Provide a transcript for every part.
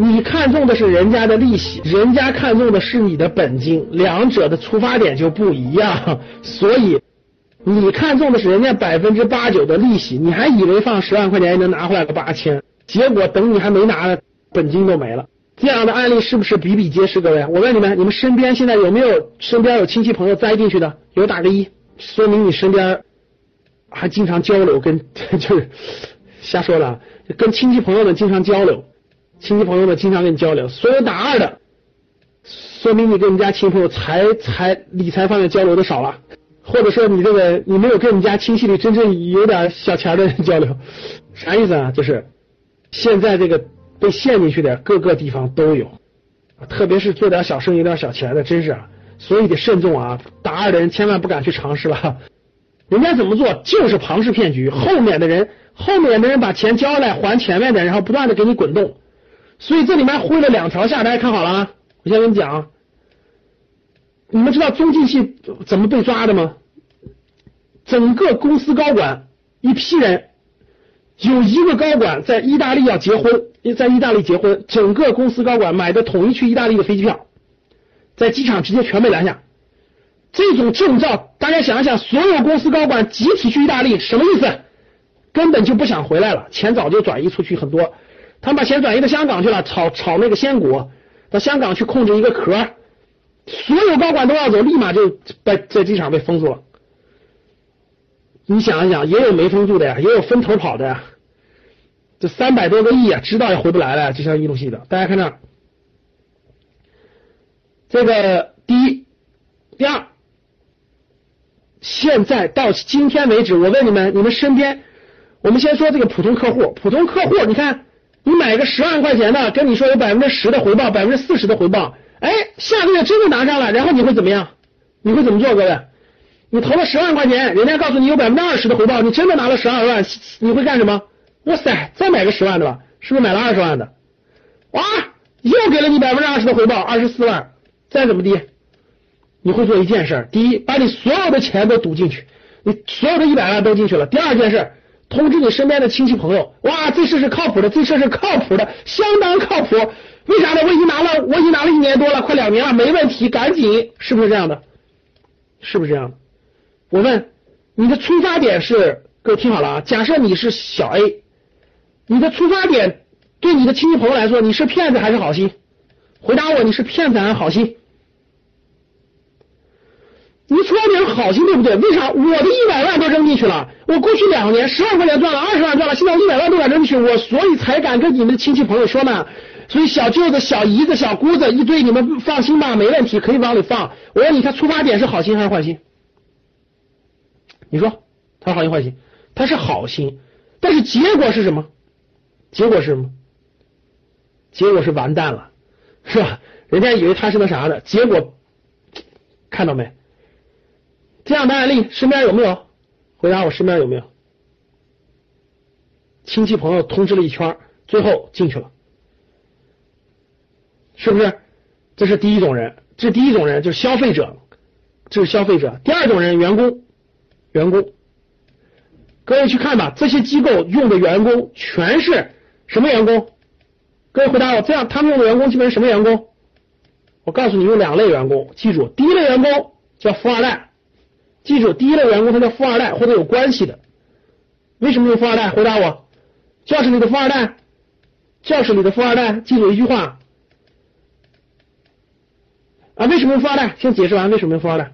你看中的是人家的利息，人家看中的是你的本金，两者的出发点就不一样。所以，你看中的是人家百分之八九的利息，你还以为放十万块钱能拿回来个八千，结果等你还没拿，本金都没了。这样的案例是不是比比皆是？各位，我问你们，你们身边现在有没有身边有亲戚朋友栽进去的？有打个一，说明你身边还经常交流，跟 就是瞎说了，跟亲戚朋友们经常交流。亲戚朋友们经常跟你交流，所有打二的，说明你跟你家亲戚朋友财财理财方面交流的少了，或者说你这个你没有跟你家亲戚里真正有点小钱的人交流，啥意思啊？就是现在这个被陷进去的各个地方都有，特别是做点小生意有点小钱的，真是啊，所以得慎重啊！打二的人千万不敢去尝试了，人家怎么做就是庞氏骗局，后面的人后面的人把钱交来还前面的，然后不断的给你滚动。所以这里面挥了两条线，大家看好了啊！我先跟你讲，你们知道中进系怎么被抓的吗？整个公司高管一批人，有一个高管在意大利要结婚，在意大利结婚，整个公司高管买的统一去意大利的飞机票，在机场直接全被拦下。这种证照，大家想一想，所有公司高管集体去意大利，什么意思？根本就不想回来了，钱早就转移出去很多。他们把钱转移到香港去了，炒炒那个仙股，到香港去控制一个壳，所有高管都要走，立马就 在在机场被封住了。你想一想，也有没封住的呀，也有分头跑的呀。这三百多个亿啊，知道也回不来了，就像一路系的。大家看这，这个第一、第二，现在到今天为止，我问你们，你们身边，我们先说这个普通客户，普通客户，你看。你买个十万块钱的，跟你说有百分之十的回报，百分之四十的回报，哎，下个月真的拿上了，然后你会怎么样？你会怎么做，各位？你投了十万块钱，人家告诉你有百分之二十的回报，你真的拿了十二万，你会干什么？哇塞，再买个十万的吧，是不是买了二十万的？哇，又给了你百分之二十的回报，二十四万，再怎么地？你会做一件事，第一，把你所有的钱都赌进去，你所有的一百万都进去了。第二件事。通知你身边的亲戚朋友，哇，这事是靠谱的，这事是靠谱的，相当靠谱。为啥呢？我已经拿了，我已经拿了一年多了，快两年了，没问题，赶紧，是不是这样的？是不是这样？我问你的出发点是，各位听好了啊，假设你是小 A，你的出发点对你的亲戚朋友来说，你是骗子还是好心？回答我，你是骗子还是好心？你出发点好心对不对？为啥我的一百万都扔进去了？我过去两年十万块钱赚了，二十万赚了，现在我一百万都敢扔进去，我所以才敢跟你们的亲戚朋友说呢。所以小舅子、小姨子、小姑子一堆，你们放心吧，没问题，可以往里放。我问你，他出发点是好心还是坏心？你说他好心坏心？他是好心，但是结果是什么？结果是什么？结果是完蛋了，是吧？人家以为他是那啥的，结果看到没？这样的案例身边有没有？回答我身边有没有？亲戚朋友通知了一圈，最后进去了，是不是？这是第一种人，这第一种人就是消费者，这是消费者。第二种人员工，员工，各位去看吧，这些机构用的员工全是什么员工？各位回答我，这样他们用的员工基本是什么员工？我告诉你，用两类员工，记住，第一类员工叫富二代。记住，第一类员工他叫富二代或者有关系的。为什么用富二代？回答我，教室里的富二代，教室里的富二代。记住一句话啊，为什么用富二代？先解释完为什么用富二代。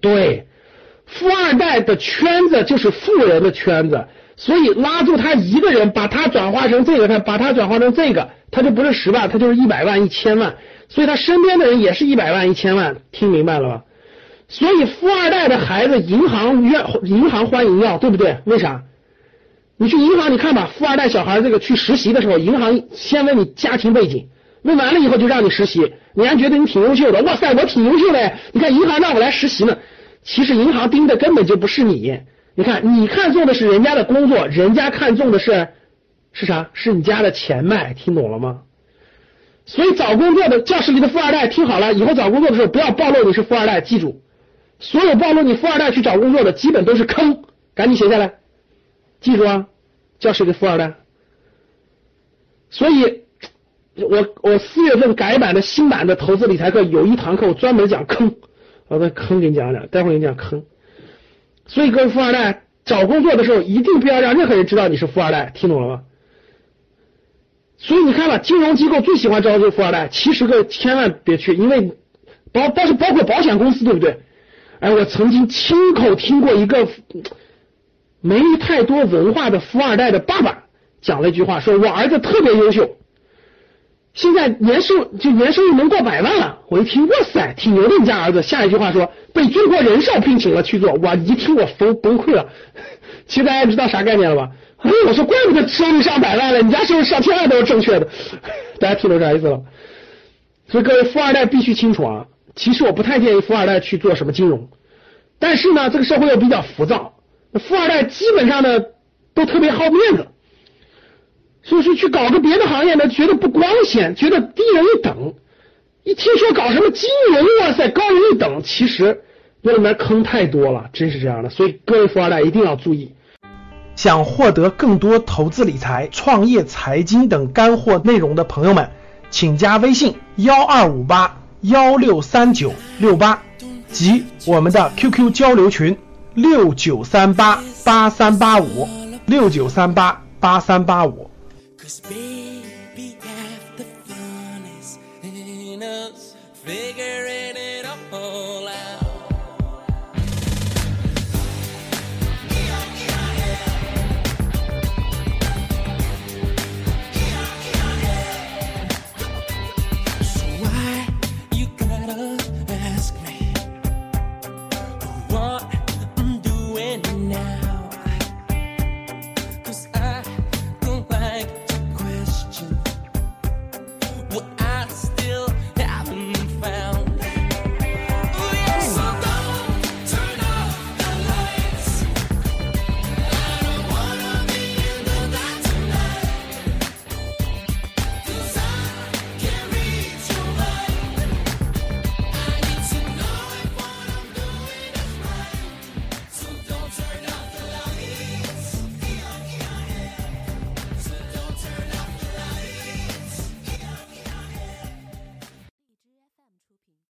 对，富二代的圈子就是富人的圈子，所以拉住他一个人，把他转化成这个，他把他转化成这个，他就不是十万，他就是一百万、一千万，所以他身边的人也是一百万、一千万，听明白了吧？所以富二代的孩子，银行愿银行欢迎要，对不对？为啥？你去银行，你看吧，富二代小孩这个去实习的时候，银行先问你家庭背景，问完了以后就让你实习，你还觉得你挺优秀的，哇塞，我挺优秀的，你看银行让我来实习呢，其实银行盯的根本就不是你，你看你看中的是人家的工作，人家看中的是是啥？是你家的钱脉，听懂了吗？所以找工作的教室里的富二代，听好了，以后找工作的时候不要暴露你是富二代，记住，所有暴露你富二代去找工作的基本都是坑，赶紧写下来，记住啊，叫谁的富二代。所以，我我四月份改版的新版的投资理财课有一堂课我专门讲坑，我把坑给你讲讲，待会儿给你讲坑。所以各位富二代找工作的时候一定不要让任何人知道你是富二代，听懂了吗？所以你看吧，金融机构最喜欢招这富二代，其实个千万别去，因为包包是包括保险公司，对不对？哎，我曾经亲口听过一个没太多文化的富二代的爸爸。讲了一句话，说我儿子特别优秀，现在年收就年收入能过百万了。我一听，哇塞，挺牛的，你家儿子。下一句话说被中国人寿聘请了去做，我一听我崩崩溃了。其实大家知道啥概念了吧？哎，我说怪不得收入上百万了，你家收入上千万都是正确的。大家听懂啥意思了？所以各位富二代必须清楚啊。其实我不太建议富二代去做什么金融，但是呢，这个社会又比较浮躁，富二代基本上呢都特别好面子。所以说去搞个别的行业呢，觉得不光鲜，觉得低人一等。一听说搞什么金融，哇塞，高人一等。其实那里面坑太多了，真是这样的。所以各位富二代一定要注意。想获得更多投资理财、创业财经等干货内容的朋友们，请加微信幺二五八幺六三九六八及我们的 QQ 交流群六九三八八三八五六九三八八三八五。